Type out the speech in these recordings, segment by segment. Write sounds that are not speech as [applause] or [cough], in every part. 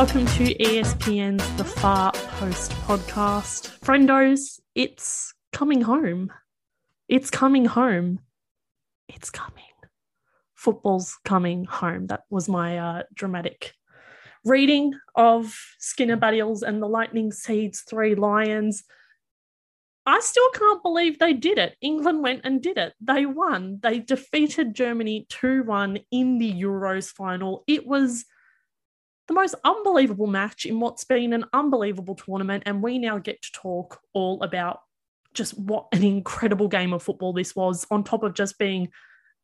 welcome to ESPN's The Far Post podcast. Friendos, it's coming home. It's coming home. It's coming. Football's coming home. That was my uh, dramatic reading of Skinner Baddiel's and the Lightning Seeds Three Lions. I still can't believe they did it. England went and did it. They won. They defeated Germany 2 1 in the Euros final. It was the most unbelievable match in what's been an unbelievable tournament. And we now get to talk all about just what an incredible game of football this was, on top of just being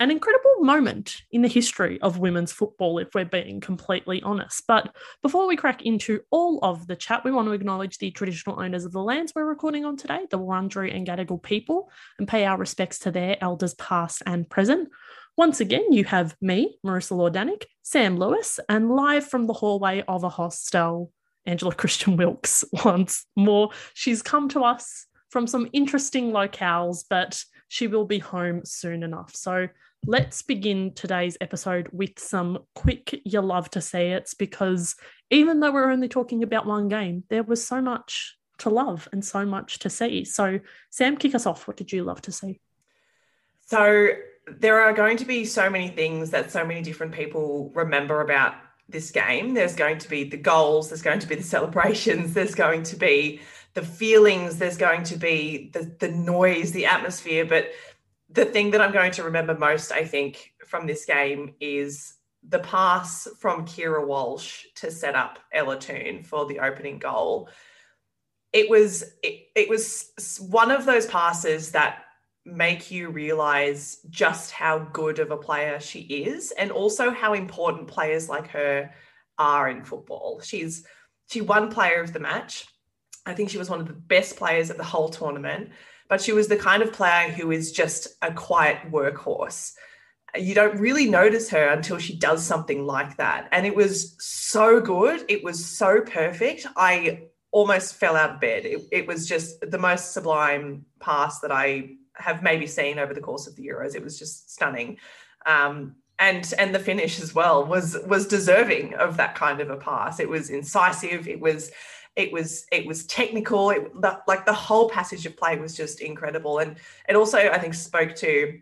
an incredible moment in the history of women's football, if we're being completely honest. But before we crack into all of the chat, we want to acknowledge the traditional owners of the lands we're recording on today, the Wurundjeri and Gadigal people, and pay our respects to their elders past and present. Once again, you have me, Marissa Lordanic, Sam Lewis, and live from the hallway of a hostel, Angela Christian Wilkes [laughs] once more. She's come to us from some interesting locales, but she will be home soon enough. So let's begin today's episode with some quick you love to see it's because even though we're only talking about one game, there was so much to love and so much to see. So, Sam, kick us off. What did you love to see? So, there are going to be so many things that so many different people remember about this game. There's going to be the goals, there's going to be the celebrations, there's going to be the feelings, there's going to be the, the noise, the atmosphere. But the thing that I'm going to remember most, I think, from this game is the pass from Keira Walsh to set up Ella Toone for the opening goal. It was it, it was one of those passes that make you realize just how good of a player she is and also how important players like her are in football. She's she won player of the match I think she was one of the best players of the whole tournament, but she was the kind of player who is just a quiet workhorse. You don't really notice her until she does something like that. And it was so good. It was so perfect. I almost fell out of bed. It, it was just the most sublime pass that I have maybe seen over the course of the Euros. It was just stunning. Um, and and the finish as well was was deserving of that kind of a pass. It was incisive. It was it was it was technical it, the, like the whole passage of play was just incredible and it also i think spoke to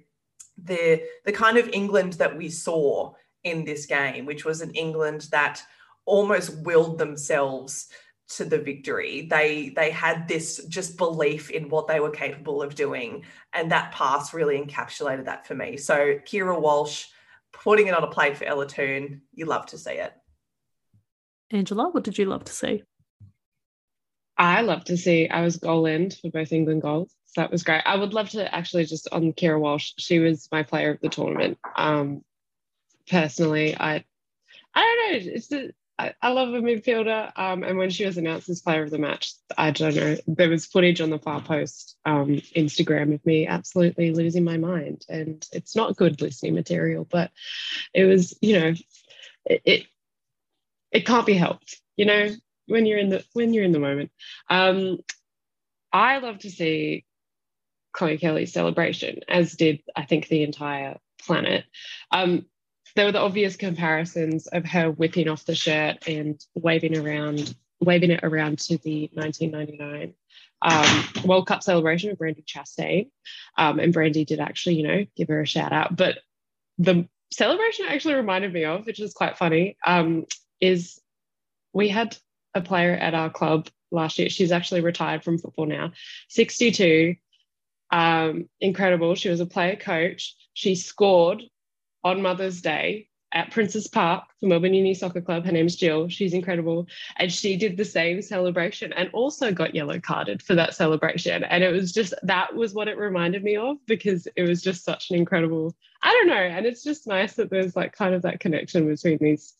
the the kind of england that we saw in this game which was an england that almost willed themselves to the victory they they had this just belief in what they were capable of doing and that pass really encapsulated that for me so Keira walsh putting it on a plate for ella toone you love to see it angela what did you love to see I love to see I was goal end for both England goals. So that was great. I would love to actually just on Keira Walsh. She was my player of the tournament. Um, personally, I I don't know. It's a, I, I love a midfielder. Um, and when she was announced as player of the match, I don't know. There was footage on the far post um, Instagram of me absolutely losing my mind, and it's not good listening material, but it was you know it, it, it can't be helped. You know, when you're in the when you're in the moment. Um, I love to see Chloe Kelly's celebration, as did I think the entire planet. Um, there were the obvious comparisons of her whipping off the shirt and waving around, waving it around to the 1999 um, World Cup celebration of Brandi Chastain. Um, and Brandi did actually, you know, give her a shout out. But the celebration actually reminded me of, which is quite funny, um, is we had a player at our club last year. She's actually retired from football now. 62, um, incredible. She was a player coach. She scored on Mother's Day at Princes Park for Melbourne Uni Soccer Club. Her name's Jill. She's incredible. And she did the same celebration and also got yellow carded for that celebration. And it was just, that was what it reminded me of because it was just such an incredible, I don't know. And it's just nice that there's like kind of that connection between these,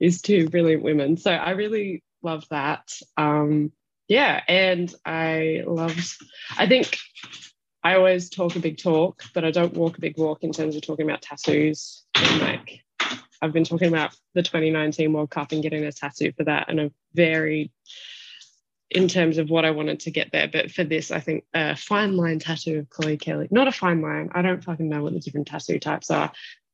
these two brilliant women. So I really love that. Um, yeah, and I loved, I think I always talk a big talk, but I don't walk a big walk in terms of talking about tattoos. And like, I've been talking about the 2019 World Cup and getting a tattoo for that, and a very in terms of what I wanted to get there. But for this, I think a fine line tattoo of Chloe Kelly, not a fine line. I don't fucking know what the different tattoo types are.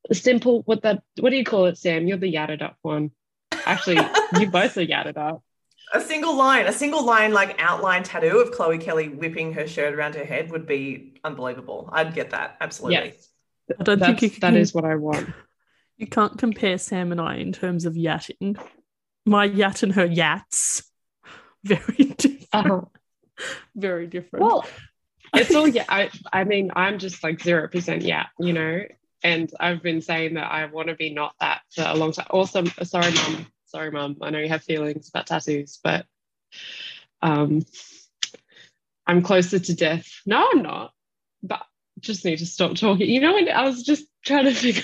A simple, what the what do you call it, Sam? You're the yadded up one. Actually, you both are yatted up. A single line, a single line like outline tattoo of Chloe Kelly whipping her shirt around her head would be unbelievable. I'd get that. Absolutely. Yes. I don't think That's, you can, is what I want. you can't compare Sam and I in terms of yatting. My yat and her yats. [laughs] Very different. Uh-huh. Very different. Well, it's all yeah. I I mean, I'm just like zero percent yeah, you know. And I've been saying that I want to be not that for a long time. Also, sorry, mum. Sorry, mum. I know you have feelings about tattoos, but um, I'm closer to death. No, I'm not. But just need to stop talking. You know, when I was just trying to figure.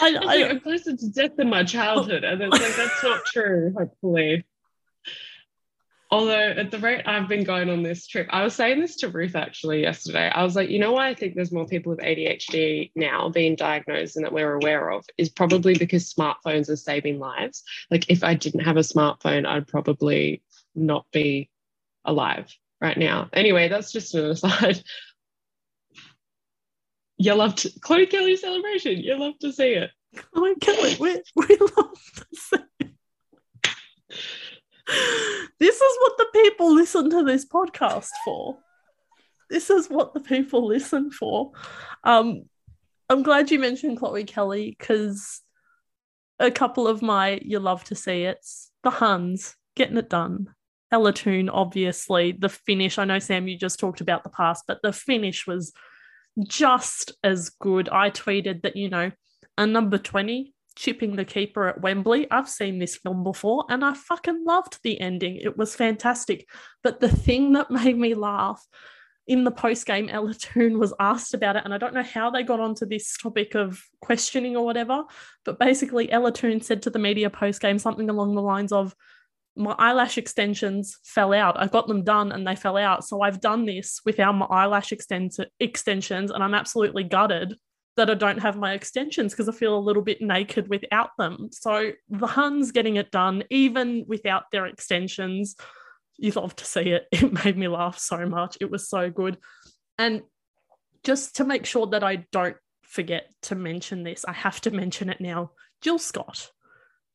I, [laughs] am closer to death than my childhood, and it's like that's not true. Hopefully, although at the rate I've been going on this trip, I was saying this to Ruth actually yesterday. I was like, you know why I think there's more people with ADHD now being diagnosed and that we're aware of is probably because smartphones are saving lives. Like if I didn't have a smartphone, I'd probably not be alive right now. Anyway, that's just an aside. [laughs] You love to, Chloe Kelly celebration. You love to see it. I can't we, we love to see. This is what the people listen to this podcast for. This is what the people listen for. Um, I'm glad you mentioned Chloe Kelly because a couple of my you love to see it's the Huns getting it done. Ella Toone, obviously, the finish. I know Sam, you just talked about the past, but the finish was just as good. I tweeted that, you know, a number 20 chipping the keeper at Wembley. I've seen this film before and I fucking loved the ending. It was fantastic. But the thing that [laughs] made me laugh in the post game, Ella Toone was asked about it. And I don't know how they got onto this topic of questioning or whatever. But basically, Ella Toone said to the media post game something along the lines of, my eyelash extensions fell out. I got them done and they fell out. So I've done this without my eyelash extens- extensions and I'm absolutely gutted that I don't have my extensions because I feel a little bit naked without them. So the Huns getting it done, even without their extensions, you love to see it. [laughs] It made me laugh so much. It was so good. And just to make sure that I don't forget to mention this, I have to mention it now. Jill Scott.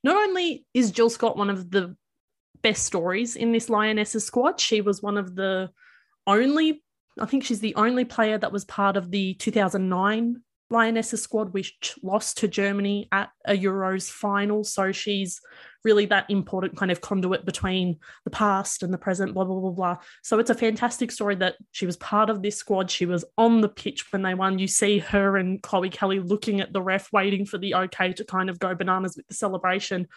Not only is Jill Scott one of the best stories in this Lionesses squad, she was one of the only, I think she's the only player that was part of the 2009 Lionesses squad, which lost to Germany at a Euros final. So she's really that important kind of conduit between the past and the present, blah, blah, blah, blah. So it's a fantastic story that she was part of this squad. She was on the pitch when they won. You see her and Chloe Kelly looking at the ref, waiting for the okay to kind of go bananas with the celebration.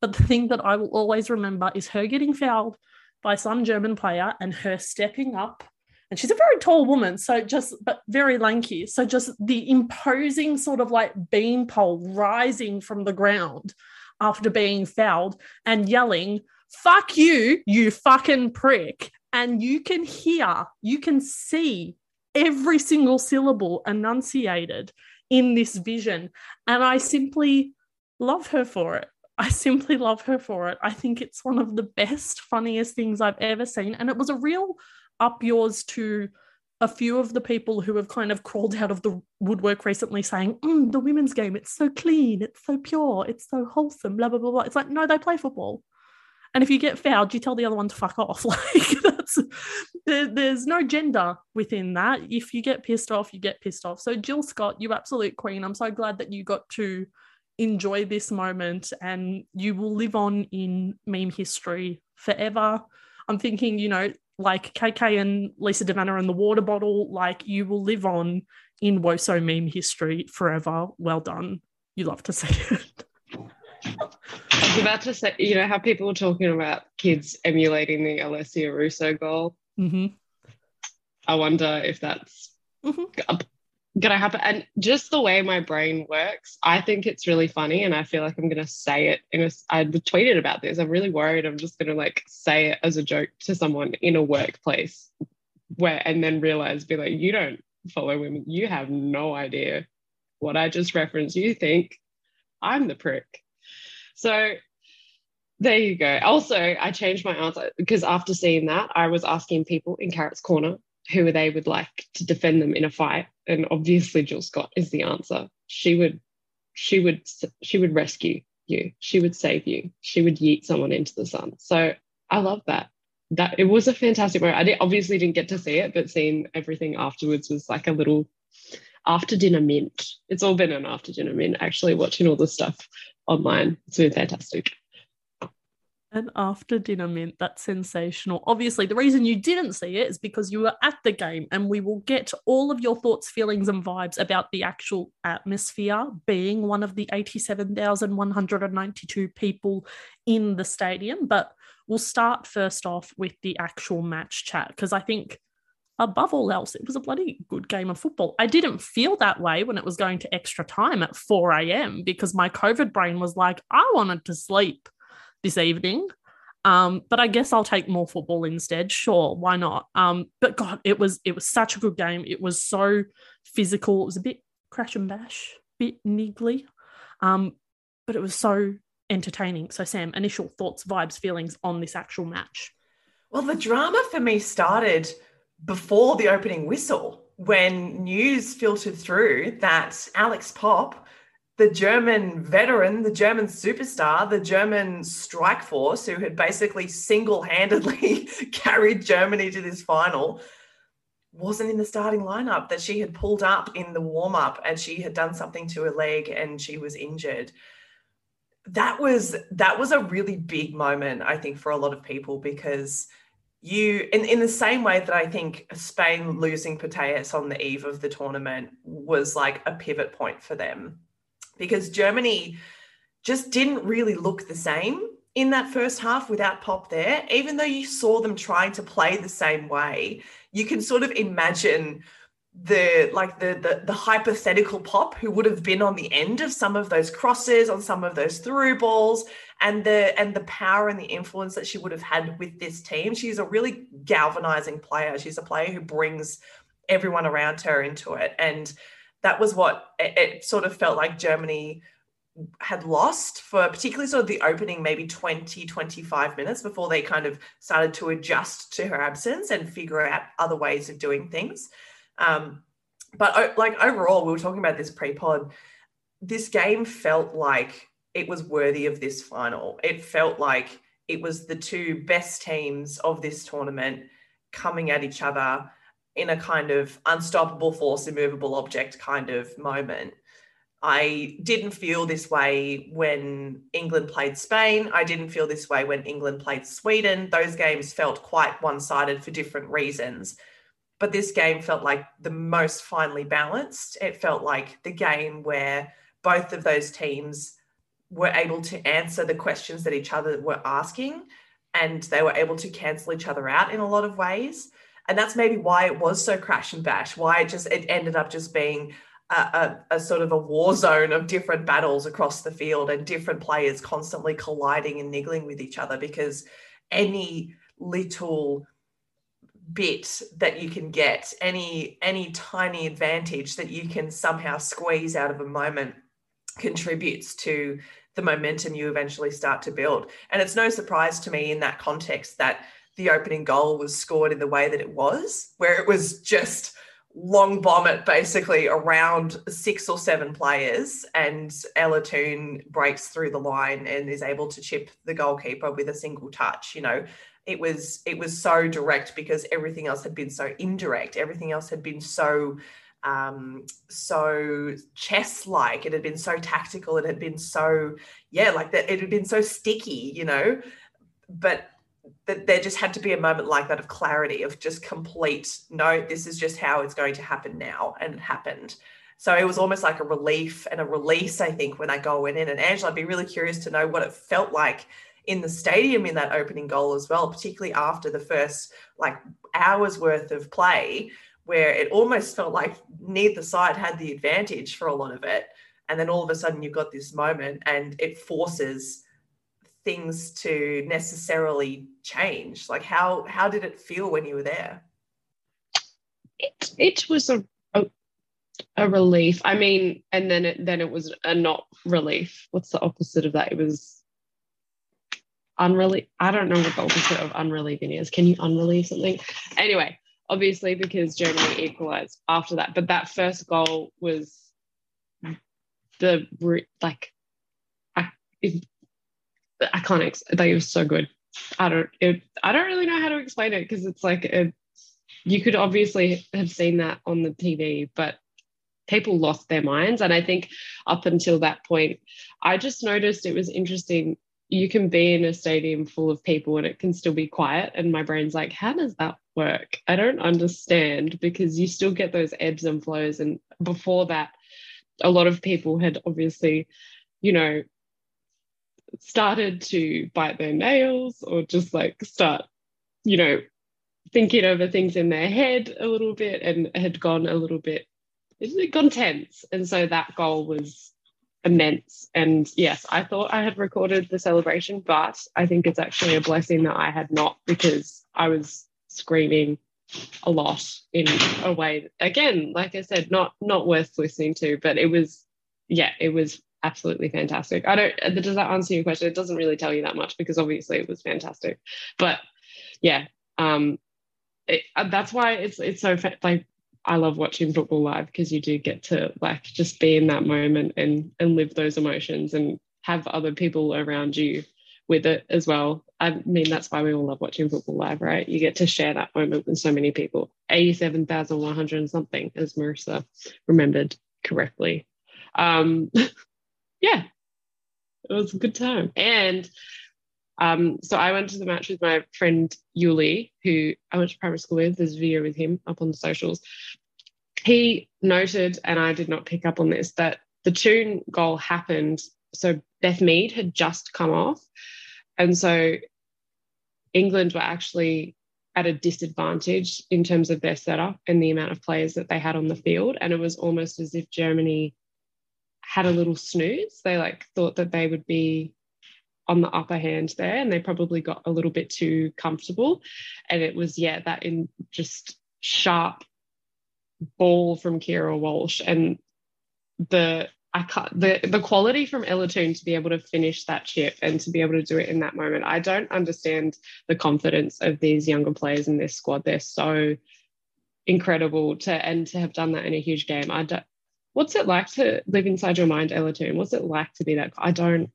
But the thing that I will always remember is her getting fouled by some German player and her stepping up and she's a very tall woman so just but very lanky so just the imposing sort of like beanpole rising from the ground after being fouled and yelling fuck you you fucking prick and you can hear you can see every single syllable enunciated in this vision and i simply love her for it I simply love her for it. I think it's one of the best, funniest things I've ever seen. And it was a real up yours to a few of the people who have kind of crawled out of the woodwork recently saying, mm, the women's game, it's so clean, it's so pure, it's so wholesome, blah, blah, blah, blah. It's like, no, they play football. And if you get fouled, you tell the other one to fuck off. [laughs] Like that's there, there's no gender within that. If you get pissed off, you get pissed off. So Jill Scott, you absolute queen. I'm so glad that you got to enjoy this moment and you will live on in meme history forever. I'm thinking, you know, like KK and Lisa De Vanna and the water bottle, like you will live on in Woso meme history forever. Well done. You love to see it. I was about to say, you know, how people were talking about kids emulating the Alessia Russo goal. hmm I wonder if that's hmm gonna happen. And just the way my brain works, I think it's really funny, and I feel like I'm gonna say it in a. I tweeted about this. I'm really worried. I'm just gonna like say it as a joke to someone in a workplace, where and then realize, be like, you don't follow women. You have no idea what I just referenced. You think I'm the prick. So there you go. Also, I changed my answer because after seeing that, I was asking people in Carrot's Corner who they would like to defend them in a fight. And obviously, Jill Scott is the answer. She would she would she would rescue you. She would save you. She would yeet someone into the sun. So I love that. That it was a fantastic moment. I did, obviously didn't get to see it, but seeing everything afterwards was like a little after dinner mint. It's all been an after dinner mint. Actually, watching all the stuff online, it's been fantastic. An after dinner mint. That's sensational. Obviously, the reason you didn't see it is because you were at the game, and we will get all of your thoughts, feelings, and vibes about the actual atmosphere being one of the 87,192 people in the stadium. But we'll start first off with the actual match chat because I think above all else, it was a bloody good game of football. I didn't feel that way when it was going to extra time at 4 a.m. because my COVID brain was like, I wanted to sleep this evening. Um, but I guess I'll take more football instead. Sure, why not? Um, but God, it was it was such a good game. It was so physical. It was a bit crash and bash, bit niggly, um, but it was so entertaining. So, Sam, initial thoughts, vibes, feelings on this actual match. Well, the drama for me started before the opening whistle when news filtered through that Alex Popp the German veteran, the German superstar, the German strike force, who had basically single handedly [laughs] carried Germany to this final, wasn't in the starting lineup, that she had pulled up in the warm up and she had done something to her leg and she was injured. That was that was a really big moment, I think, for a lot of people because you in, in the same way that I think Spain losing Putellas on the eve of the tournament was like a pivot point for them because Germany just didn't really look the same in that first half without Popp there. Even though you saw them trying to play the same way, you can sort of imagine the like the, the the hypothetical Popp who would have been on the end of some of those crosses on some of those through balls and the and the power and the influence that she would have had with this team. She's a really galvanizing player. She's a player who brings everyone around her into it. And that was what it, it sort of felt like Germany had lost for particularly sort of the opening maybe 20 25 minutes before they kind of started to adjust to her absence and figure out other ways of doing things. Um, but like overall we were talking about this pre-pod this game felt like it was worthy of this final. It felt like it was the two best teams of this tournament coming at each other in a kind of unstoppable force, immovable object kind of moment. I didn't feel this way when England played Spain. I didn't feel this way when England played Sweden. Those games felt quite one sided for different reasons. But this game felt like the most finely balanced. It felt like the game where both of those teams were able to answer the questions that each other were asking and they were able to cancel each other out in a lot of ways and that's maybe why it was so crash and bash why it just it ended up just being a, a, a, sort of a war zone of different battles across the field and different players constantly colliding and niggling with each other because any little bit that you can get any any tiny advantage that you can somehow squeeze out of a moment contributes to the momentum you eventually start to build. And it's no surprise to me in that context that the opening goal was scored in the way that it was, where it was just long bomb it basically around six or seven players and Ella Toone breaks through the line and is able to chip the goalkeeper with a single touch. You know, it was it was so direct because everything else had been so indirect. Everything else had been so um so chess like it had been so tactical it had been so yeah like that it had been so sticky you know but that there just had to be a moment like that of clarity of just complete no this is just how it's going to happen now and it happened. So it was almost like a relief and a release i think when i go in. And angela i'd be really curious to know what it felt like in the stadium in that opening goal as well particularly after the first like hours worth of play where it almost felt like neither side had the advantage for a lot of it. And then all of a sudden you've got this moment and it forces things to necessarily change? Like how how did it feel when you were there? It, it was a, a, a relief. I mean and then it then it was a not relief. What's the opposite of that? It was unrelief i don't know what the opposite of unrelieving is. Can you unrelieve something? Anyway obviously because germany equalized after that. But that first goal was the like I can't ex- like it was so good. I don't it, I don't really know how to explain it because it's like you could obviously have seen that on the TV, but people lost their minds. And I think up until that point, I just noticed it was interesting. You can be in a stadium full of people and it can still be quiet. And my brain's like, how does that work? I don't understand because you still get those ebbs and flows. And before that, a lot of people had obviously, you know, started to bite their nails or just like start, you know, thinking over things in their head a little bit and had gone a little bit it gone tense. And so that goal was immense. And yes, I thought I had recorded the celebration, but I think it's actually a blessing that I had not because I was screaming a lot in a way again like i said not not worth listening to but it was yeah it was absolutely fantastic i don't does that answer your question it doesn't really tell you that much because obviously it was fantastic but yeah um it, uh, that's why it's it's so like I love watching football live because you do get to like just be in that moment and and live those emotions and have other people around you with it as well. I mean, that's why we all love watching football live, right? You get to share that moment with so many people. 87,100 and something, as Marissa remembered correctly. Um, [laughs] yeah, it was a good time. And um, so I went to the match with my friend Yuli, who I went to primary school with. There's a video with him up on the socials. He noted, and I did not pick up on this, that the Toone goal happened. So Beth Mead had just come off. And so England were actually at a disadvantage in terms of their setup and the amount of players that they had on the field. And it was almost as if Germany had a little snooze. They like thought that they would be on the upper hand there and they probably got a little bit too comfortable and it was yeah that in just sharp ball from Keira Walsh and the I can't the the quality from Ella to be able to finish that chip and to be able to do it in that moment. I don't understand the confidence of these younger players in this squad. They're so incredible to and to have done that in a huge game. I don't what's it like to live inside your mind, Ella Toone? What's it like to be that I don't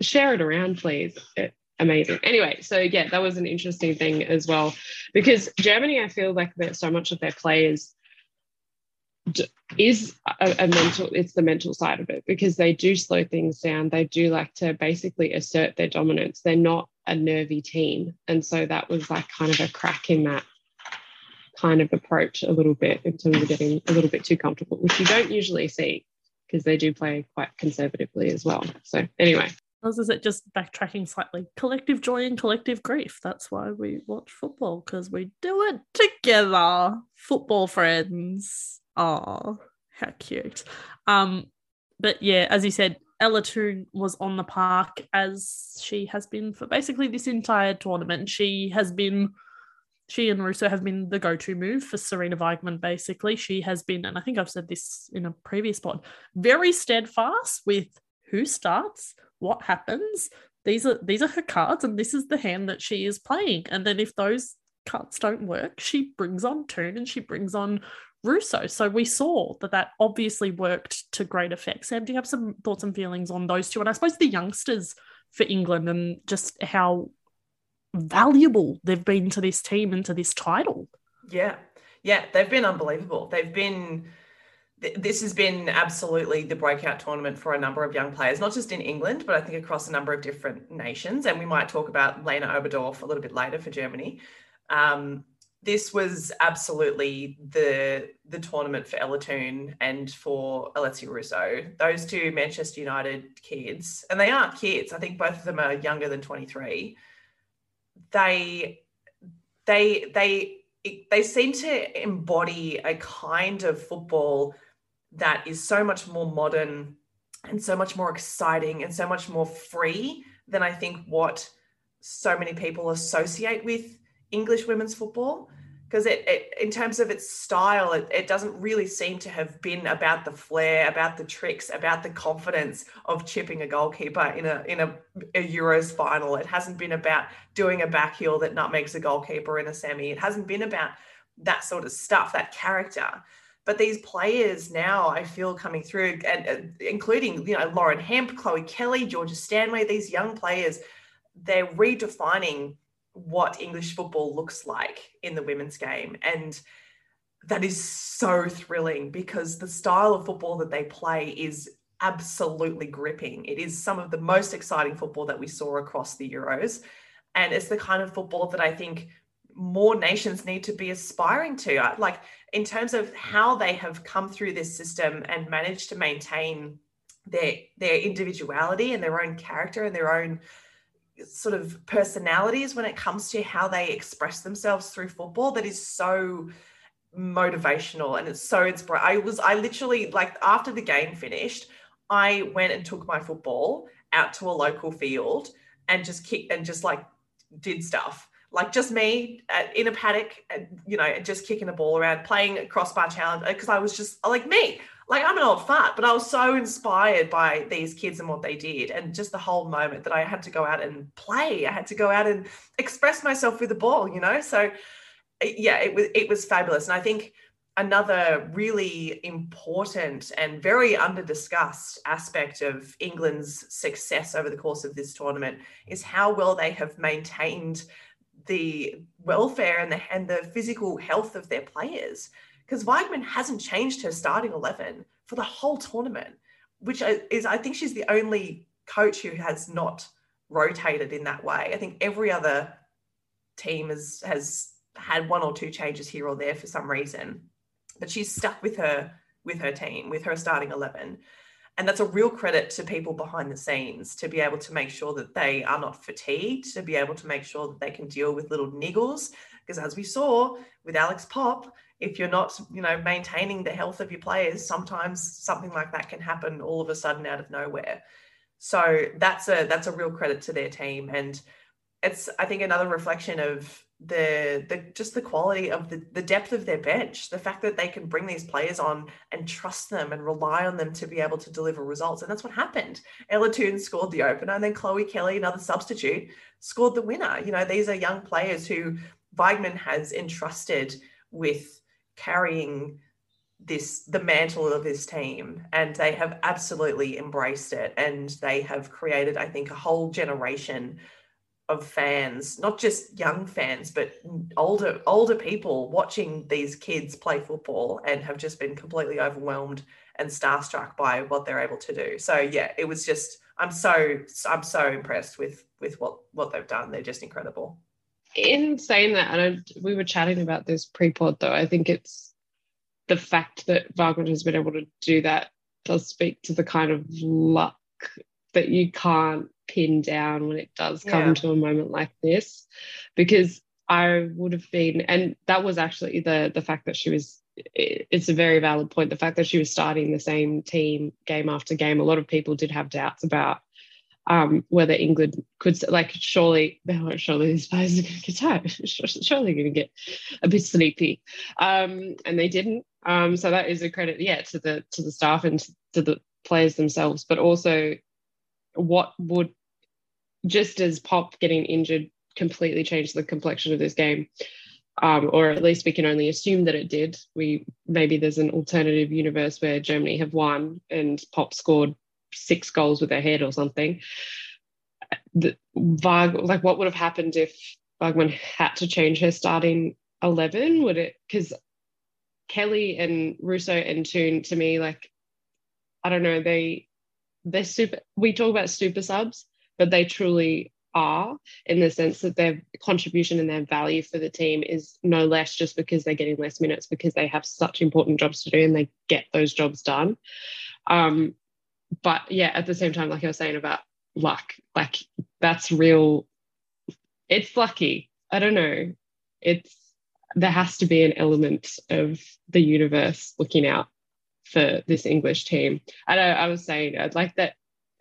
share it around, please. It, amazing. Anyway, so yeah, that was an interesting thing as well. Because Germany, I feel like that so much of their players is a, a, mental it's the mental side of it. Because they do slow things down. They do like to basically assert their dominance. They're not a nervy team. And so that was like kind of a crack in that kind of approach a little bit in terms of getting a little bit too comfortable which you don't usually see because they do play quite conservatively as well so anyway Or is it just backtracking slightly? Collective joy and collective grief. That's why we watch football because we do it together. Football friends. Oh, how cute. Um, but yeah, as you said, Ella Toone was on the park as she has been for basically this entire tournament. She has been, she and Russo have been the go to move for Sarina Wiegman, basically. She has been, and I think I've said this in a previous pod, very steadfast with who starts, what happens. These are these are her cards, and this is the hand that she is playing. And then if those cards don't work, she brings on Toone and she brings on Russo. So we saw that that obviously worked to great effect. Sam, do you have some thoughts and feelings on those two? And I suppose the youngsters for England and just how valuable they've been to this team and to this title. Yeah. Yeah, they've been unbelievable. They've been this has been absolutely the breakout tournament for a number of young players, not just in England, but I think across a number of different nations. And we might talk about Lena Oberdorf a little bit later for Germany. Um, this was absolutely the the tournament for Ella Toone and for Alessia Russo. Those two Manchester United kids, and they aren't kids. I think both of them are younger than 23. They they they they seem to embody a kind of football that is so much more modern and so much more exciting and so much more free than I think what so many people associate with English women's football. Because it, it, in terms of its style, it, it doesn't really seem to have been about the flair, about the tricks, about the confidence of chipping a goalkeeper in a in a, a Euros final. It hasn't been about doing a back heel that nutmegs a goalkeeper in a semi. It hasn't been about that sort of stuff, that character But these players now, I feel coming through, and uh, including you know Lauren Hemp, Chloe Kelly, Georgia Stanway, these young players, they're redefining what English football looks like in the women's game, and that is so thrilling because the style of football that they play is absolutely gripping. It is some of the most exciting football that we saw across the Euros. And it's the kind of football that I think more nations need to be aspiring to. Like, in terms of how they have come through this system and managed to maintain their their individuality and their own character and their own sort of personalities when it comes to how they express themselves through football that is so motivational and it's so inspiring. I was I literally like after the game finished, I went and took my football out to a local field and just kicked and just like did stuff like just me at, in a paddock, and, you know, just kicking a ball around, playing a crossbar challenge uh, because I was just like me. Like I'm an old fart, but I was so inspired by these kids and what they did, and just the whole moment that I had to go out and play. I had to go out and express myself with the ball, you know. So, eh, yeah, it was it was fabulous, and I think another really important and very under discussed aspect of England's success over the course of this tournament is how well they have maintained the welfare and the and the physical health of their players. Because Wiegman hasn't changed her starting eleven for the whole tournament, which is I think she's the only coach who has not rotated in that way. I think every other team has has had one or two changes here or there for some reason but she's stuck with her with her team, with her starting 11. And that's a real credit to people behind the scenes to be able to make sure that they are not fatigued, to be able to make sure that they can deal with little niggles. Because as we saw with Alex Popp, if you're not, you know, maintaining the health of your players, sometimes something like that can happen all of a sudden out of nowhere. So that's a that's a real credit to their team. And it's I think another reflection of the the just the quality of the, the depth of their bench the fact that they can bring these players on and trust them and rely on them to be able to deliver results and that's what happened ella toone scored the opener and then chloe kelly another substitute scored the winner you know these are young players who wiegman has entrusted with carrying this the mantle of this team and they have absolutely embraced it and they have created i think a whole generation of fans, not just young fans, but older older people watching these kids play football and have just been completely overwhelmed and starstruck by what they're able to do. So yeah, it was just I'm so I'm so impressed with with what what they've done. They're just incredible. In saying that, and we were chatting about this pre-pod though, I think it's the fact that Wiegman has been able to do that does speak to the kind of luck that you can't pin down when it does come yeah. to a moment like this because I would have been and that was actually the the fact that she was it's a very valid point the fact that she was starting the same team game after game a lot of people did have doubts about um, whether England could like surely they weren't surely these players are going to get tired [laughs] surely going to get a bit sleepy um, and they didn't um, so that is a credit yeah to the to the staff and to the players themselves but also what would just as Popp getting injured completely changed the complexion of this game. Um, or at least we can only assume that it did. We maybe there's an alternative universe where Germany have won and Popp scored six goals with her head or something. The, like what would have happened if Wiegman had to change her starting eleven? Would it because Kelly and Russo and Toone to me like I don't know they they're super. We talk about super subs, but they truly are in the sense that their contribution and their value for the team is no less just because they're getting less minutes because they have such important jobs to do and they get those jobs done. Um, but yeah, at the same time, like I was saying about luck, like that's real. It's lucky. I don't know. It's there has to be an element of the universe looking out for this English team. I, I was saying, I'd like that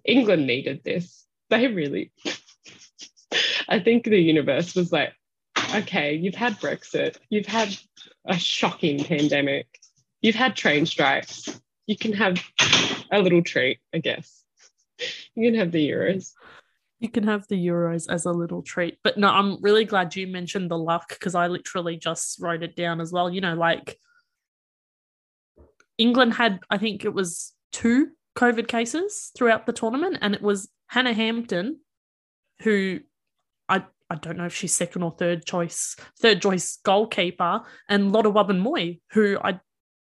England needed this. [laughs] They really, [laughs] I think the universe was like, okay, you've had Brexit, you've had a shocking pandemic, you've had train strikes, you can have a little treat, I guess. You can have the Euros. You can have the Euros as a little treat. But no, I'm really glad you mentioned the luck because I literally just wrote it down as well. You know, like England had, I think it was two COVID cases throughout the tournament, and it was Hannah Hampton, who I I don't know if she's second or third choice, third choice goalkeeper, and Lotta Wubben-Moy, who I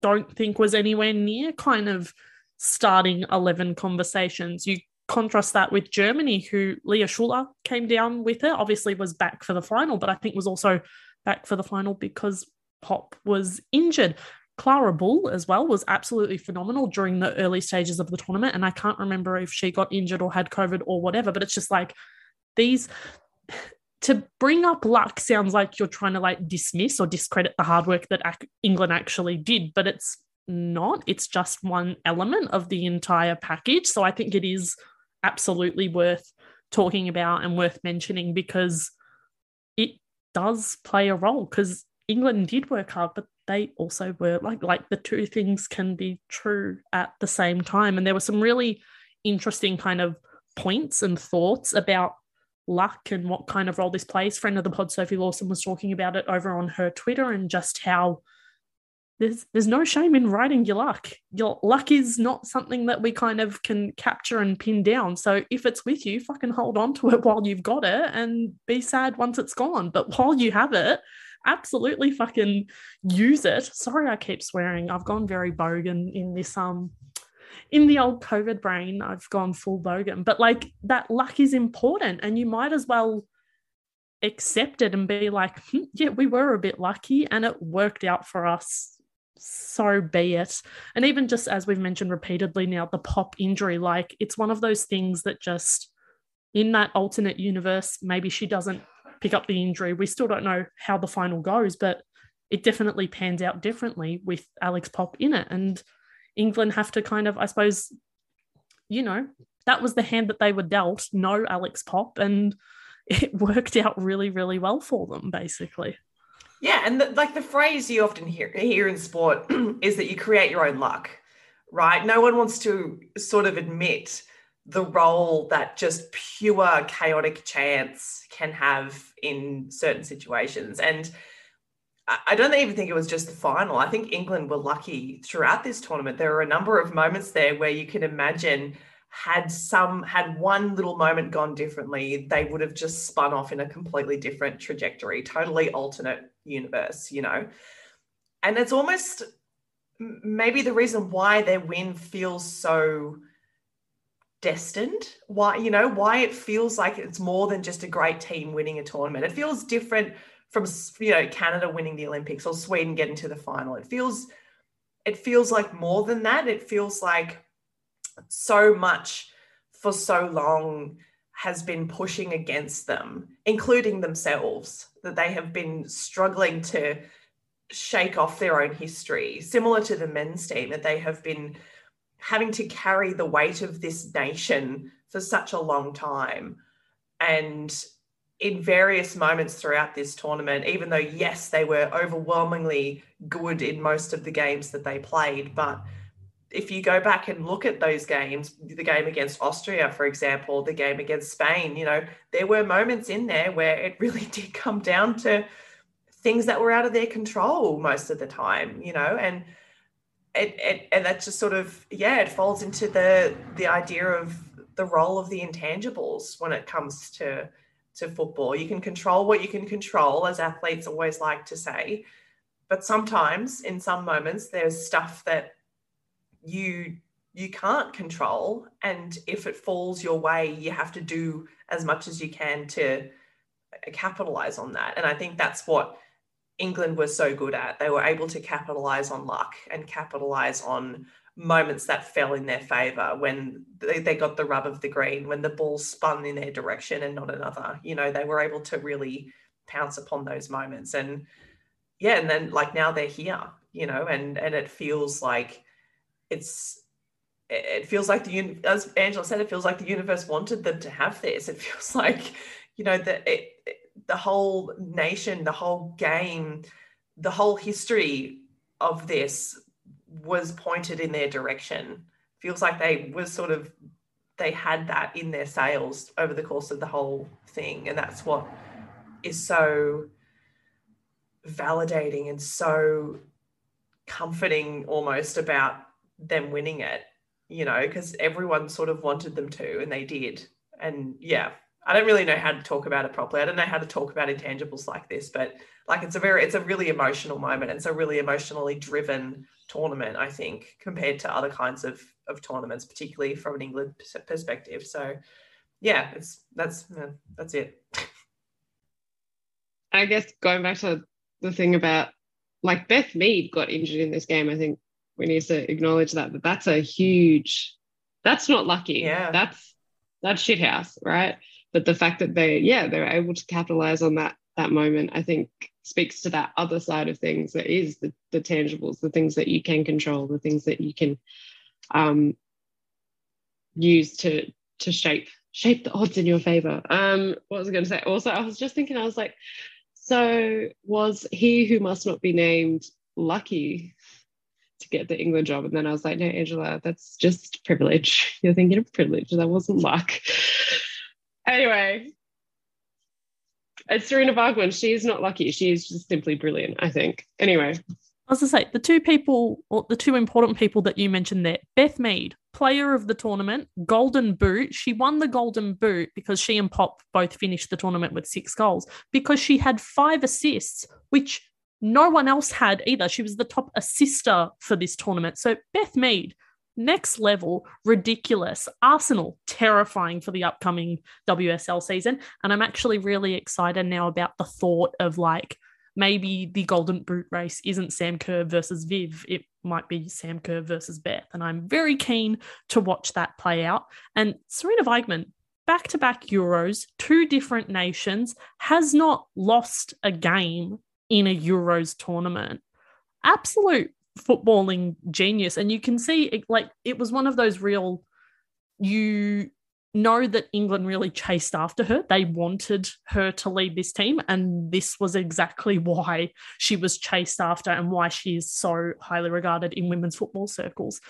don't think was anywhere near kind of starting 11 conversations. You contrast that with Germany, who Lea Schüller came down with it, obviously was back for the final, but I think was also back for the final because Popp was injured. Klara Bühl as well was absolutely phenomenal during the early stages of the tournament. And I can't remember if she got injured or had COVID or whatever, but it's just like these to bring up luck sounds like you're trying to like dismiss or discredit the hard work that England actually did, but it's not. It's just one element of the entire package. So I think it is absolutely worth talking about and worth mentioning because it does play a role because England did work hard, but they also were like like the two things can be true at the same time. And there were some really interesting kind of points and thoughts about luck and what kind of role this plays. Friend of the pod, Sophie Lawson, was talking about it over on her Twitter and just how there's there's no shame in writing your luck. Your luck is not something that we kind of can capture and pin down. So if it's with you, fucking hold on to it [laughs] while you've got it and be sad once it's gone. But while you have it, absolutely fucking use it. Sorry I keep swearing. I've gone very bogan in this um in the old COVID brain. I've gone full bogan. But like that luck is important and you might as well accept it and be like, hm, yeah, we were a bit lucky and it worked out for us so be it. And even just as we've mentioned repeatedly now, the Popp injury, like it's one of those things that just in that alternate universe, maybe she doesn't pick up the injury. We still don't know how the final goes, but it definitely pans out differently with Alex Popp in it. And England have to kind of, I suppose, you know, that was the hand that they were dealt, no Alex Popp, And [laughs] it worked out really, really well for them, basically. Yeah, and the, like the phrase you often hear hear in sport [clears throat] is that you create your own luck, right? No one wants to sort of admit the role that just pure chaotic chance can have in certain situations. And I don't even think it was just the final. I think England were lucky throughout this tournament. There were a number of moments there where you can imagine had some had one little moment gone differently, they would have just spun off in a completely different trajectory, totally alternate universe, you know. And it's almost maybe the reason why their win feels so destined why you know why it feels like it's more than just a great team winning a tournament it feels different from you know canada winning the olympics or sweden getting to the final. It feels it feels like more than that. It feels like so much for so long has been pushing against them, including themselves, that they have been struggling to shake off their own history, similar to the men's team, that they have been having to carry the weight of this nation for such a long time. And in various moments throughout this tournament, even though, yes, they were overwhelmingly good in most of the games that they played, but if you go back and look at those games, the game against Austria, for example, the game against Spain, you know, there were moments in there where it [laughs] really did come down to things that were out of their control most of the time, you know, and it, it and that just sort of yeah, it falls into the the idea of the role of the intangibles when it comes to to football. You can control what you can control, as athletes always like to say, but sometimes in some moments there's stuff that you you can't control. And if it falls your way you have to do as much as you can to capitalize on that. And i think that's what england was so good at. They were able to capitalize on luck and capitalize on moments that fell in their favor when they, they got the rub of the green when the ball spun in their direction and not another you know they were able to really pounce upon those moments and yeah and then like now they're here you know and and it feels like it's it feels like the as Angela said, it feels like the universe wanted them to have this. It [laughs] feels like you know that it, it, the whole nation, the whole game, the whole history of this was pointed in their direction. Feels like they were sort of they had that in their sails over the course of the whole thing, and that's what is so validating and so comforting almost about them winning it, you know, because everyone sort of wanted them to and they did. And yeah, I don't really know how to talk about it properly. I don't know how to talk about intangibles like this, but like it's a very it's a really emotional moment. And it's a really emotionally driven tournament, I think, compared to other kinds of of tournaments, particularly from an England perspective. So yeah, it's that's that's it. I guess going back to the thing about like Beth Mead got injured in this game. I think we need to acknowledge that. But that's a huge. That's not lucky. Yeah. That's that's shithouse, right? But the fact that they, yeah, they're able to capitalize on that that moment, I think speaks to that other side of things that is the, the tangibles, the things that you can control, the things that you can um, use to to shape shape the odds in your favor. Um, what was I going to say? Also, I was just thinking, I was like, so was he who must not be named lucky to get the England job? And then I was like, no, Angela, that's just privilege. [laughs] You're thinking of privilege. That wasn't luck. [laughs] anyway, it's Sarina Bargmann. She is not lucky. She is just simply brilliant, I think. Anyway. as I say the two people, or the two important people that you mentioned there, Beth Mead, player of the tournament, Golden Boot. She won the Golden Boot because she and Popp both finished the tournament with six goals because she had five assists, which no one else had either. She was the top assister for this tournament. So Beth Mead, next level, ridiculous. Arsenal, terrifying for the upcoming WSL season. And I'm actually really excited now about the thought of like, maybe the golden boot race isn't Sam Kerr versus Viv. It might be Sam Kerr versus Beth. And I'm very keen to watch that play out. And Sarina Wiegman, back to back Euros, two different nations, has not lost a game in a Euros tournament. Absolute footballing genius. And you can see it like it was one of those real you know that England really chased after her. They wanted her to lead this team, and this was exactly [laughs] why she was chased after and why she is so highly regarded in women's football circles.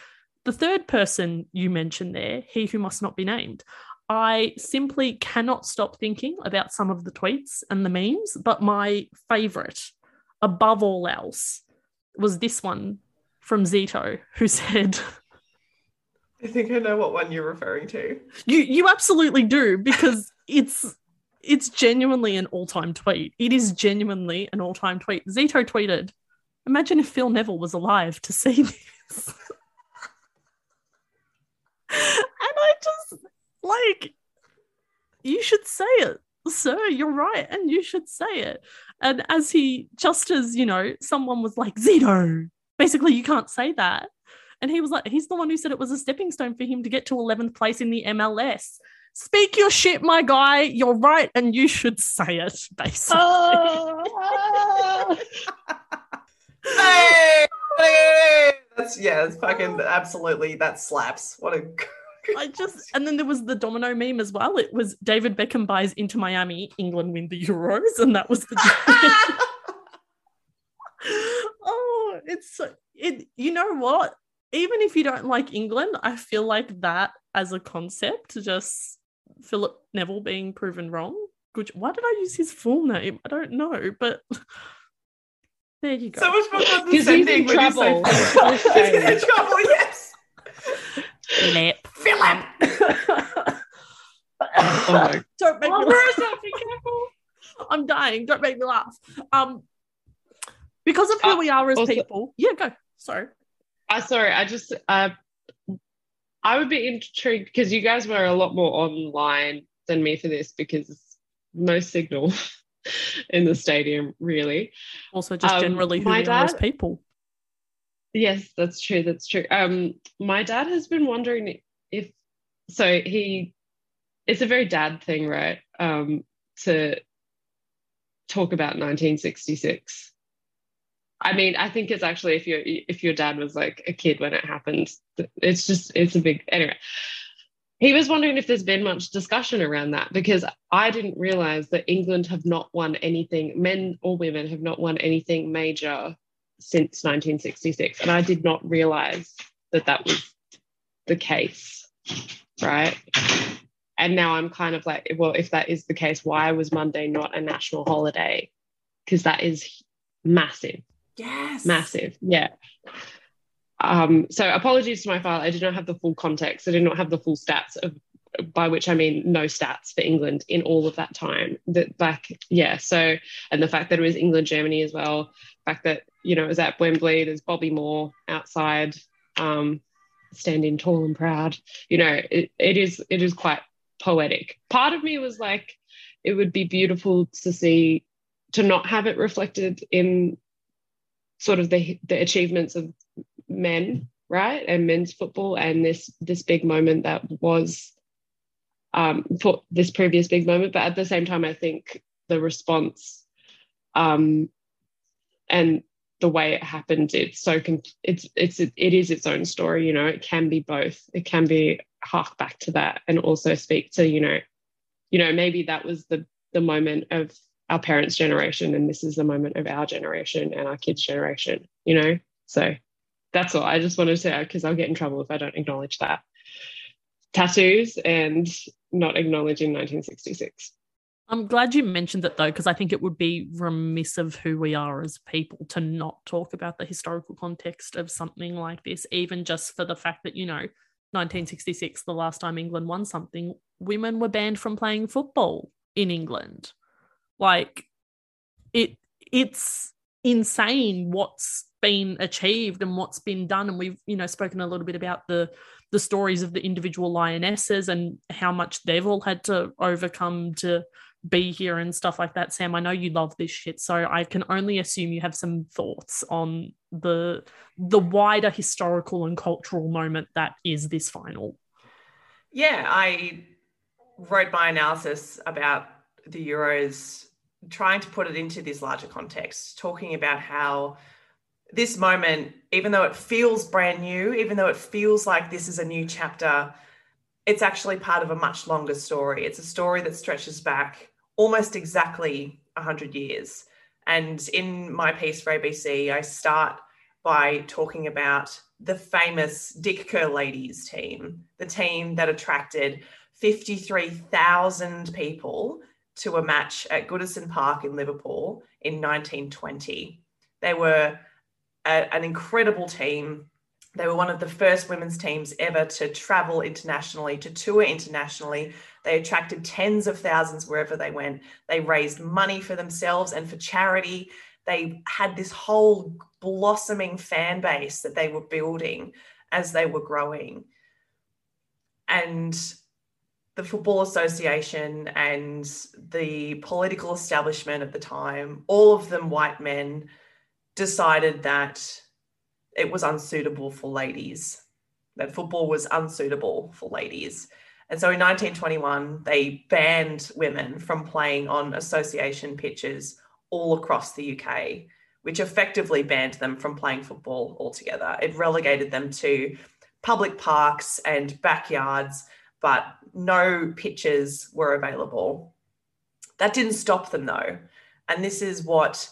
The third person you mentioned there, he who must not be named, I simply cannot stop thinking about some of the tweets and the memes, but my favorite, above all else, was this one from Zito, who said, I think I know what one you're referring to. You you absolutely do because [laughs] it's it's genuinely an all-time tweet. It is genuinely an all-time tweet. Zito tweeted, "Imagine if Phil Neville was alive to see [laughs] this." and I just like you should say it, sir. You're right, and you should say it. And as he just as, you know, someone was like, Zito, basically you can't say that. And he was like, he's the one who said it was a stepping stone for him to get to 11th place in the MLS. Speak your shit, my guy. You're right, and you should say it, [laughs] basically. [laughs] Oh. hey, hey, that's yeah, it's fucking absolutely that slaps. What a I just and then there was the domino meme as well. It was David Beckham buys into Miami, England win the Euros, and that was the [laughs] [laughs] Oh, it's so it you know what? even if you don't like England, I feel like that as a concept, just Philip Neville being proven wrong. Which why did I use his full name? I don't know, but [laughs] there you go. So much more condescending. He's in trouble. He's in trouble. Yes. Philip. Philip. oh [laughs] don't make me laugh. Careful. I'm dying. Don't make me laugh. Um, because of who uh, we are as also, people. Yeah, go. Sorry. I sorry, I just uh, I would be intrigued because you guys were a lot more online than me for this because no signal [laughs] in the stadium really. Also, just um, generally who we dad, are as people. Yes, that's true. That's true. Um, my dad has been wondering if so he it's a very dad thing, right? Um, to talk about 1966 I mean, I think it's actually if your if your dad was like a kid when it happened, it's just it's a big anyway. He was wondering if there's been much discussion around that because I didn't realize that England have not won anything, men or women have not won anything major since 1966, and I did not realize that that was the case, right? And now I'm kind of like, well, if that is the case, why was Monday not a national holiday? Because that is massive Yes. Massive. Yeah. Um, so apologies to my father. I did not have the full context. I did not have the full stats of by which I mean no stats for England in all of that time. That back, yeah. So and the fact that it was England Germany as well. The fact that you know it was at Wembley. There's Bobby Moore outside, um, standing tall and proud. You know, it, it is it is quite poetic. Part of me was like, it would be beautiful to see to not have it reflected in sort of the the achievements of men right and men's football and this this big moment that was um, for this previous big moment but at the same time i think the response um, and the way it happened it's so con- it's it's it is its own story you know it can be both. It can be hark back to that and also speak to you know you know maybe that was the the moment of our parents generation and this is the moment of our generation and our kids generation you know? So that's all. I just wanted to say because i'll get in trouble if i don't acknowledge that tattoos and not acknowledging 1966 I'm glad you mentioned it though, because I think it would be remiss of who we are as people to not talk about the historical context of something like this, even just for the fact that, you know, 1966, the last time England won something, women were banned from playing football in England. Like it it's insane what's been achieved and what's been done. And we've, you know, spoken a little bit about the the stories of the individual lionesses and how much they've all had to overcome to be here and stuff like that. Sam, I know you love this shit, so I can only assume you have some thoughts on the the wider historical and cultural moment that is this final. Yeah, I wrote my analysis about the Euros, trying to put it into this larger context, talking about how this moment, even though it feels brand new, even though it feels like this is a new chapter, it's actually part of a much longer story. It's a story that stretches back almost exactly 100 years. And in my piece for ABC, I start by talking about the famous Dick Kerr ladies team, the team that attracted 53,000 people to a match at Goodison Park in Liverpool in 1920. They were a, an incredible team. They were one of the first women's teams ever to travel internationally, to tour internationally. They attracted tens of thousands wherever they went. They raised money for themselves and for charity. They had this whole blossoming fan base that they were building as they were growing. And the Football Association and the political establishment at the time, all of them white men, decided that it was unsuitable for ladies, that football was unsuitable for ladies. And so in 1921, they banned women from playing on association pitches all across the UK, which effectively banned them from playing football altogether. It relegated them to public parks and backyards, but no pitches were available. That didn't stop them though. And this is what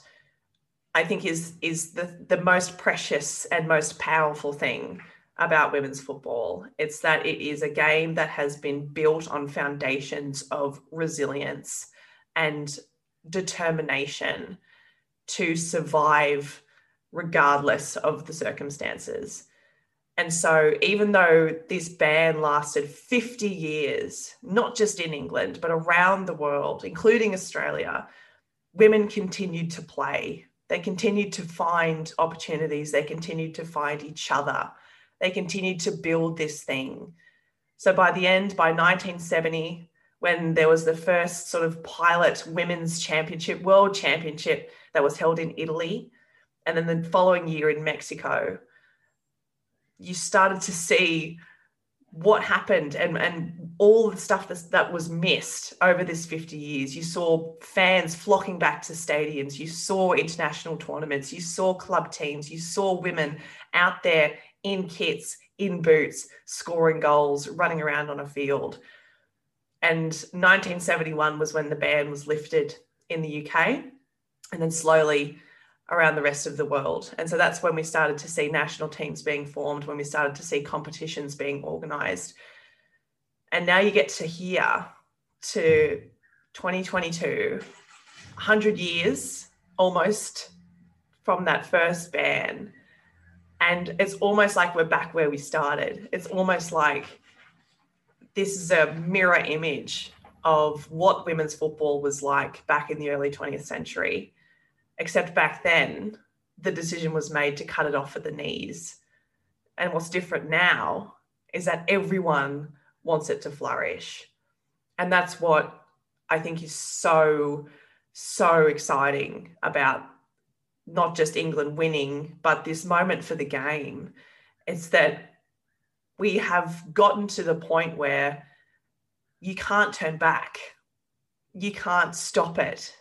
I think is, is the, the most precious and most powerful thing about women's football. It's that it is a game that has been built on foundations of resilience and determination to survive regardless of the circumstances. And so, even though this ban lasted 50 years, not just in England, but around the world, including Australia, women continued to play. They continued to find opportunities, they continued to find each other they continued to build this thing. So by the end, by 1970, when there was the first sort of pilot women's championship, world championship that was held in Italy, and then the following year in Mexico, you started to see what happened and, and all the stuff that, was missed over this 50 years. You saw fans flocking back to stadiums, you saw international tournaments, you saw club teams, you saw women out there in kits, in boots, scoring goals, running around on a field. And 1971 was when the ban was lifted in the UK and then slowly around the rest of the world. And so that's when we started to see national teams being formed, when we started to see competitions being organized. And now you get to here to 2022, 100 years almost from that first ban. And it's almost like we're back where we started. It's almost like this is a mirror image of what women's football was like back in the early 20th century. Except back then, the decision was made to cut it off at the knees. And what's different now is that everyone wants it to flourish. And that's what I think is so, so exciting about not just England winning, but this moment for the game. It's that we have gotten to the point where you can't turn back, you can't stop it.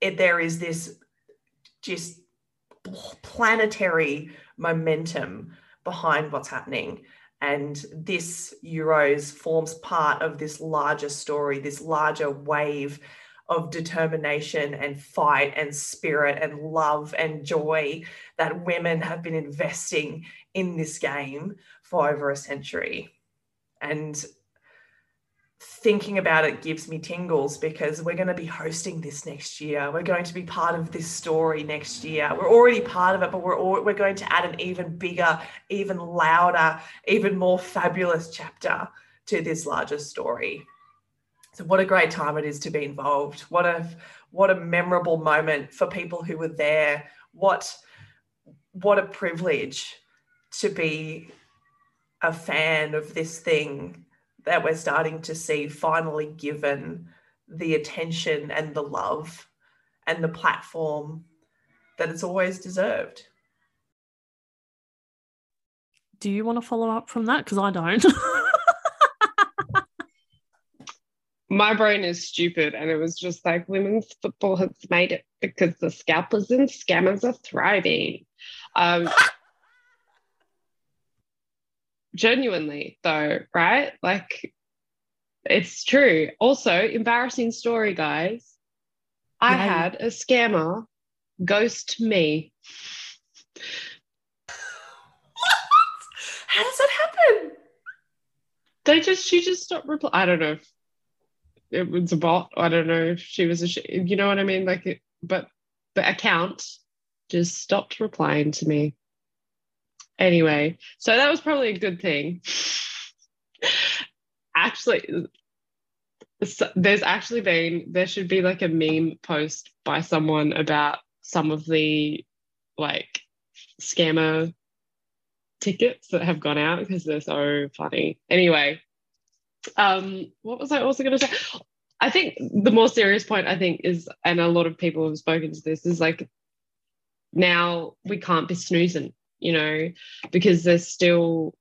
it there is this just planetary momentum behind what's happening. And this Euros forms part of this larger story, this larger wave of determination and fight and spirit and love and joy that women have been investing in this game for over a century. And thinking about it gives me tingles because we're going to be hosting this next year. We're going to be part of this story next year. We're already part of it, but we're all, we're going to add an even bigger, even louder, even more fabulous chapter to this larger story. So what a great time it is to be involved. What a what a memorable moment for people who were there. What what a privilege to be a fan of this thing that we're starting to see finally given the attention and the love and the platform that it's always deserved. Do you want to follow up from that? Because I don't. [laughs] My brain is stupid, and it was just like women's football has made it because the scalpers and scammers are thriving. Um, [laughs] genuinely though right? Like it's true. Also embarrassing story guys. I yeah. had a scammer ghost me. [laughs] How does that happen? They just she just stopped replying i don't know if it was a bot. I don't know if she was a sh- you know what i mean? Like it, but the account just stopped replying to me Anyway, so that was probably a good thing. actually, there's actually been, there should be like a meme post by someone about some of the like scammer tickets that have gone out because they're so funny. Anyway, um, what was I also going to say? I think the more serious point, I think, is, and a lot of people have spoken to this, is like now we can't be snoozing you know, because there's still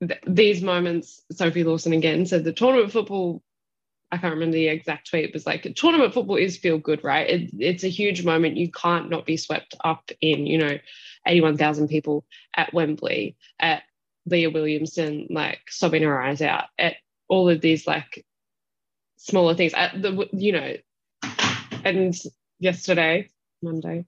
th- these moments. Sophie Lawson again said the tournament football. I can't remember the exact tweet. It was like tournament football is feel good, right? It, it's a huge moment. You can't not be swept up in, you know, 81,000 people at Wembley, at Leah Williamson, like sobbing her eyes out, at all of these like smaller things. At the, you know, and yesterday, Monday,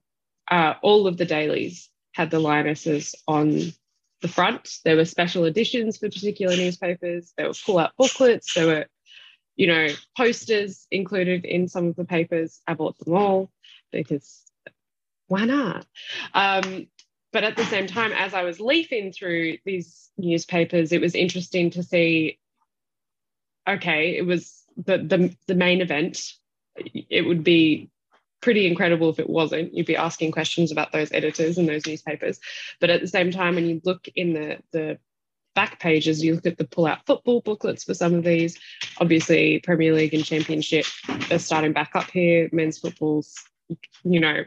uh, all of the dailies had the lionesses on the front. There were special editions for particular newspapers. There were pull-out booklets. There were, you know, posters included in some of the papers. I bought them all because why not? Um, but at the same time, as I was leafing through these newspapers, it was interesting to see. Okay, it was the the, the main event. It would be pretty incredible if it wasn't. You'd be asking questions about those editors and those newspapers. But at the same time, when you look in the the back pages, you look at the pull-out football booklets for some of these. Obviously, Premier League and Championship are starting back up here. Men's football's, you know,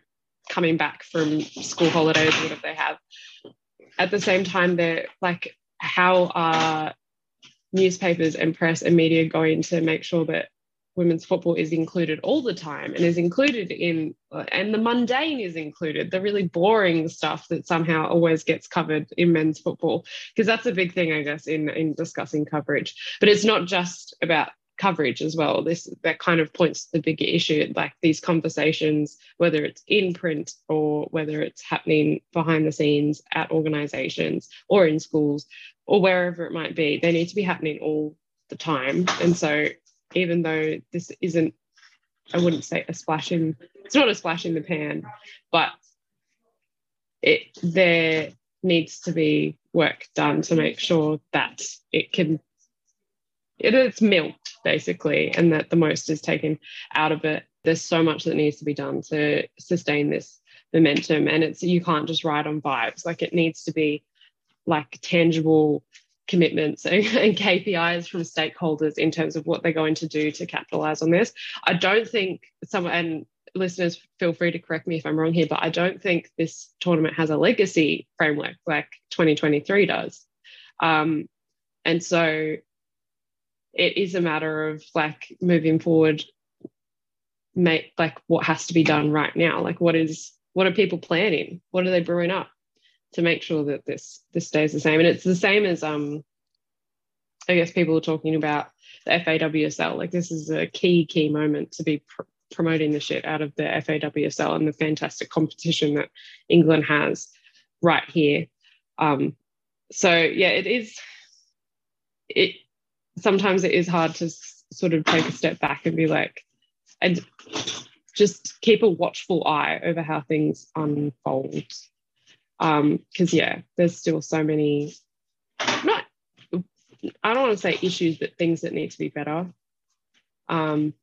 coming back from school holidays, whatever they have. At the same time, they're like, how are newspapers and press and media going to make sure that women's football is included all the time and is included in uh, and the mundane is included the really boring stuff that somehow always gets covered in men's football because that's a big thing i guess in in discussing coverage. But it's not just about coverage as well. This that kind of points to the bigger issue like these conversations whether it's in print or whether it's happening behind the scenes at organizations or in schools or wherever it might be they need to be happening all the time. And so even though this isn't I wouldn't say a splash in it's not a splash in the pan, but it there needs to be work done to make sure that it can it is milked basically and that the most is taken out of it. There's so much that needs to be done to sustain this momentum and it's you can't just ride on vibes. Like it needs to be like tangible commitments and, [laughs] and KPIs from stakeholders in terms of what they're going to do to capitalize on this. I don't think some and listeners feel free to correct me if I'm wrong here, but I don't think this tournament has a legacy framework like 2023 does. Um, and so it is a matter of like moving forward, make like what has to be done right now. Like what is what are people planning? What are they brewing up? To make sure that this this stays the same. And it's the same as um, I guess people are talking about the FAWSL. Like this is a key key moment to be pr- promoting the shit out of the FAWSL and the fantastic competition that England has right here. Um, so yeah, it is. It sometimes it is hard to s- sort of take a step back and be like, and just keep a watchful eye over how things unfold um because yeah there's still so many not i don't want to say issues but things that need to be better. Um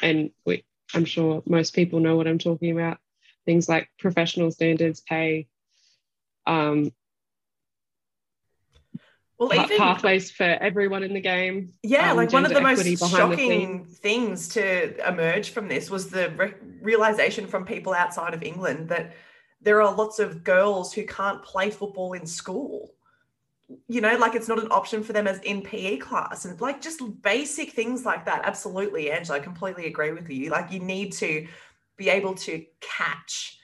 and we i'm sure most people know what i'm talking about. Things like professional standards pay um well, even pathways for everyone in the game. Yeah, um, like one of the most behind the shocking things to emerge from this was the re- realization from people outside of England that there are lots of girls who can't play football in school. You know, like it's not an option for them as in PE class and like just basic things like that. Absolutely, Angela, I completely agree with you. Like you need to be able to catch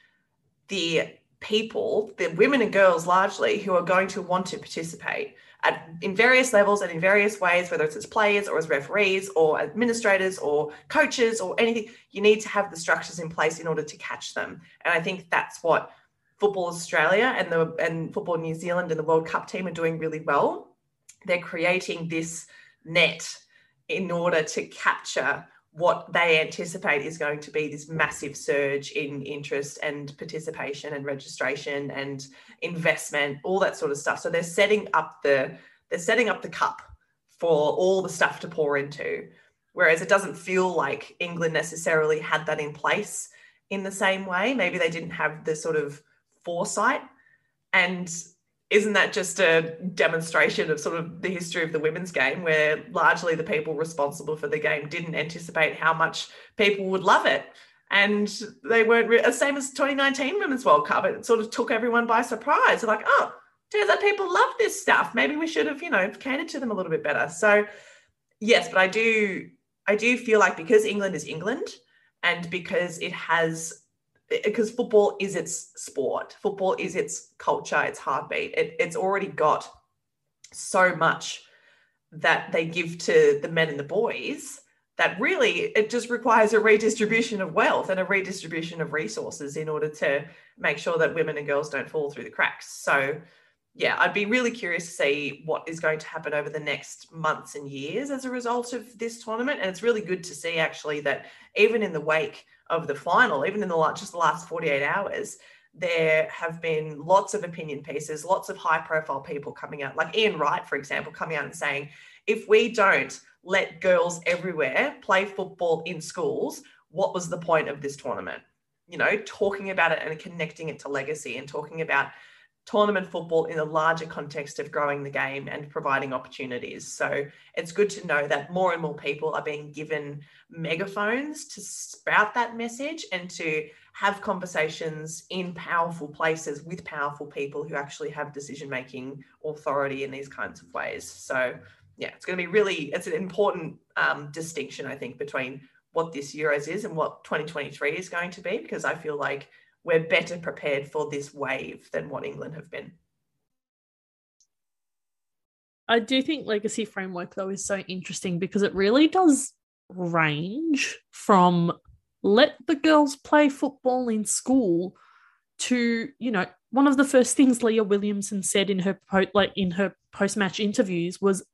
the people, the women and girls largely, who are going to want to participate at in various levels and in various ways, whether it's as players or as referees or administrators or coaches or anything, you need to have the structures in place in order to catch them. And I think that's what Football Australia and the and Football New Zealand and the World Cup team are doing really well. They're creating this net in order to capture what they anticipate is going to be this massive surge in interest and participation and registration and investment all that sort of stuff. So they're setting up the they're setting up the cup for all the stuff to pour into. Whereas it doesn't feel like england necessarily had that in place in the same way. Maybe they didn't have the sort of foresight. And isn't that just a demonstration of sort of the history of the women's game where largely the people responsible for the game didn't anticipate how much people would love it? And they weren't re- same as 2019 women's world cup. It sort of took everyone by surprise. They're like oh turns out people love this stuff? Maybe we should have you know catered to them a little bit better. So yes but i do i do feel like because england is england and because it has because football is its sport. Football is its culture its heartbeat. It, it's already got so much that they give to the men and the boys that really it just requires a redistribution of wealth and a redistribution of resources in order to make sure that women and girls don't fall through the cracks. So yeah i'd be really curious to see what is going to happen over the next months and years as a result of this tournament. And it's really good to see actually that even in the wake of the final, even in the last, just the last 48 hours, there have been lots of opinion pieces, lots of high profile people coming out, like Ian Wright, for example, coming out and saying, if we don't let girls everywhere play football in schools, what was the point of this tournament? You know, talking about it and connecting it to legacy and talking about tournament football in a larger context of growing the game and providing opportunities. So it's good to know that more and more people are being given megaphones to spout that message and to have conversations in powerful places with powerful people who actually have decision making authority in these kinds of ways. So yeah, it's going to be really it's an important um, distinction I think between what this Euros is and what 2023 is going to be because I feel like we're better prepared for this wave than what England have been. I do think legacy framework though is so interesting because it really does range from let the girls play football in school to you know one of the first things Leah Williamson said in her po- like in her post match interviews was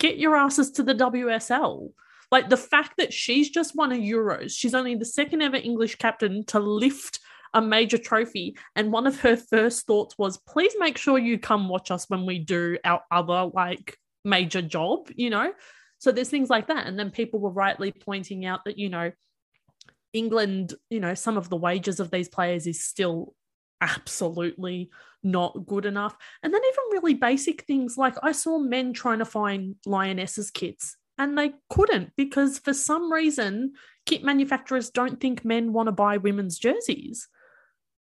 get your asses to the WSL Like the fact that she's just won a Euros, she's only the second ever English captain to lift a major trophy. And one of her first thoughts was, please make sure you come watch us when we do our other like major job, you know? So there's things like that. And then people were rightly pointing out that, you know, England, you know, some of the wages of these players is still absolutely not good enough. And then even really basic things like I saw men trying to find Lionesses kits and they couldn't because for some reason kit manufacturers don't think men want to buy women's jerseys.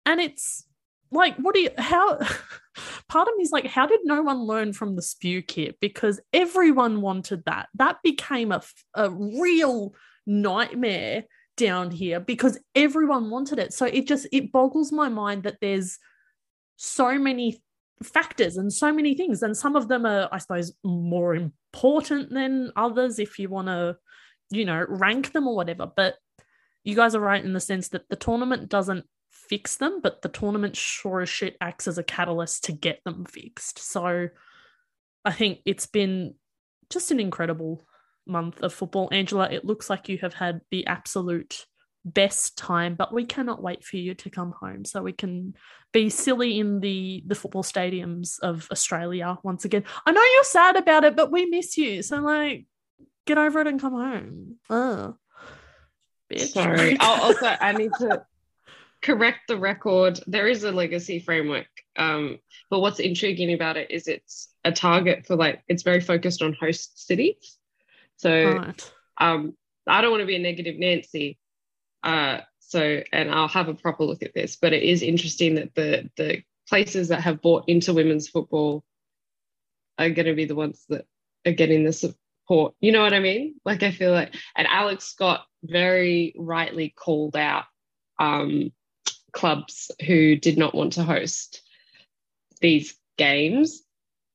And it's like, what do you, how, [laughs] part of me is like, how did no one learn from the spew kit? Because everyone wanted that. That became a, a real nightmare down here because everyone wanted it. So it just, it boggles my mind that there's so many factors and so many things. And some of them are, I suppose, more important than others if you want to, you know, rank them or whatever. But you guys are right in the sense that the tournament doesn't fix them, but the tournament sure as shit acts as a catalyst to get them fixed. So I think it's been just an incredible month of football. Angela, it looks like you have had the absolute best time, but we cannot wait for you to come home so we can be silly in the the football stadiums of Australia once again. I know you're sad about it, but we miss you. So like get over it and come home. Oh. Bitch. Sorry. I'll also I need to correct the record. There is a legacy framework. Um, but what's intriguing about it is it's a target for like it's very focused on host cities. So right. um, I don't want to be a negative Nancy. Uh, so and I'll have a proper look at this, but it is interesting that the the places that have bought into women's football are going to be the ones that are getting the support. You know what I mean? Like I feel like, and Alex Scott very rightly called out um, clubs who did not want to host these games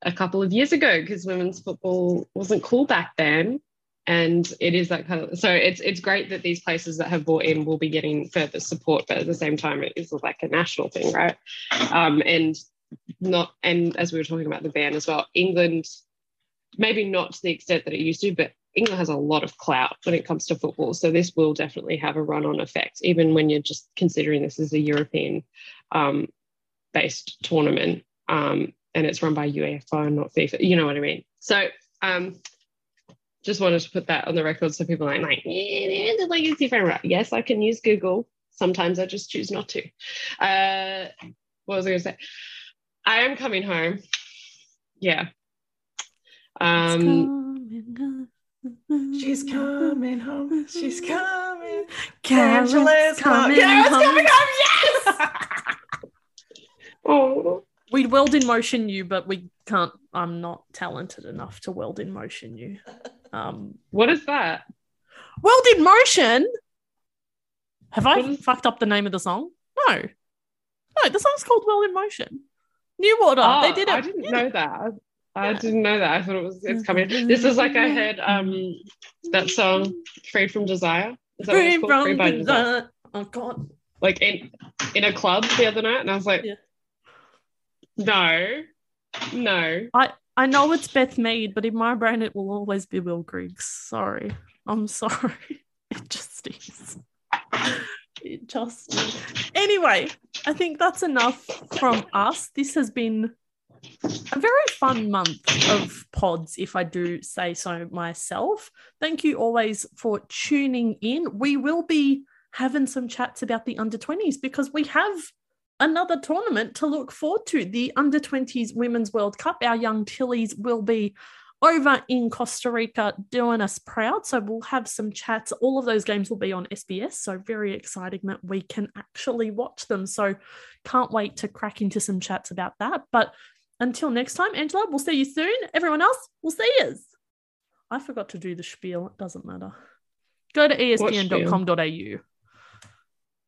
a couple of years ago because women's football wasn't cool back then. And it is that kind of so it's it's great that these places that have bought in will be getting further support but at the same time it is like a national thing right? Um, and not and as we were talking about the ban as well england maybe not to the extent that it used to but England has a lot of clout when it comes to football. So this will definitely have a run on effect, even when you're just considering this as a European um, based tournament. Um, and it's run by UEFA, not FIFA. You know what I mean? So um, just wanted to put that on the record so people aren't like, yeah, the legacy framework. Yes, I can use Google. Sometimes I just choose not to. Uh, what was I going to say? I am coming home. Yeah. Um, She's coming home. She's coming. Karen's Angela's coming, Karen's home. coming home. Yes. [laughs] oh. We'd world in motion you, but we can't. I'm not talented enough to world in motion you. Um, what is that? World in motion. Have I is- fucked up the name of the song? No. No, the song's called World in Motion. New Order. Oh, they did it. I didn't yeah. know that. I didn't know that. I thought it was it's coming. This is like I heard um that song "Freed from Desire." Free from Free Desire. desire. Oh God! Like in in a club the other night, and I was like, yeah. "No, no." I I know it's Beth Mead, but in my brain it will always be Will Griggs. Sorry, I'm sorry. [laughs] It just is. It just is. Anyway, I think that's enough from us. This has been a very fun month of pods, if I do say so myself. Thank you always for tuning in. We will be having some chats about the under 20s because we have another tournament to look forward to the under 20s Women's World Cup. Our young Tillies will be over in Costa Rica doing us proud. So we'll have some chats. All of those games will be on SBS. So very exciting that we can actually watch them. So can't wait to crack into some chats about that. But until next time, Angela, we'll see you soon. Everyone else, we'll see you. I forgot to do the spiel. It doesn't matter. Go to espn.com.au.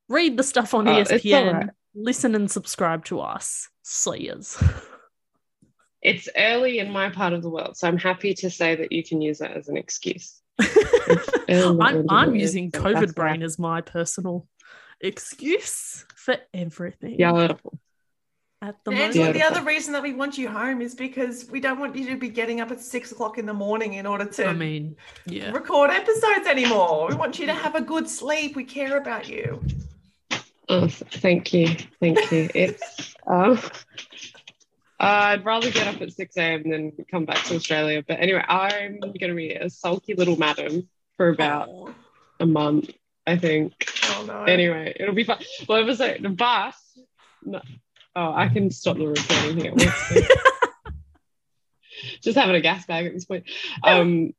Read the stuff on uh, ESPN. Right. Listen and subscribe to us. See yous. It's early in my part of the world, so I'm happy to say that you can use that as an excuse. [laughs] I'm, I'm using COVID brain right. as my personal excuse for everything. Yeah, at the moment. Angela, the other reason that we want you home is because we don't want you to be getting up at six o'clock in the morning in order to I mean, yeah. record episodes anymore. We want you to have a good sleep. We care about you. Oh, thank you, thank you. It's um, I'd rather get up at six a.m. than come back to Australia. But anyway, I'm going to be a sulky little madam for about Oh, a month, I think. oh, no. Anyway, it'll be fun. Well, ever so the bus. No, oh, I can stop the recording here. [laughs] Just having a gas bag at this point. Um,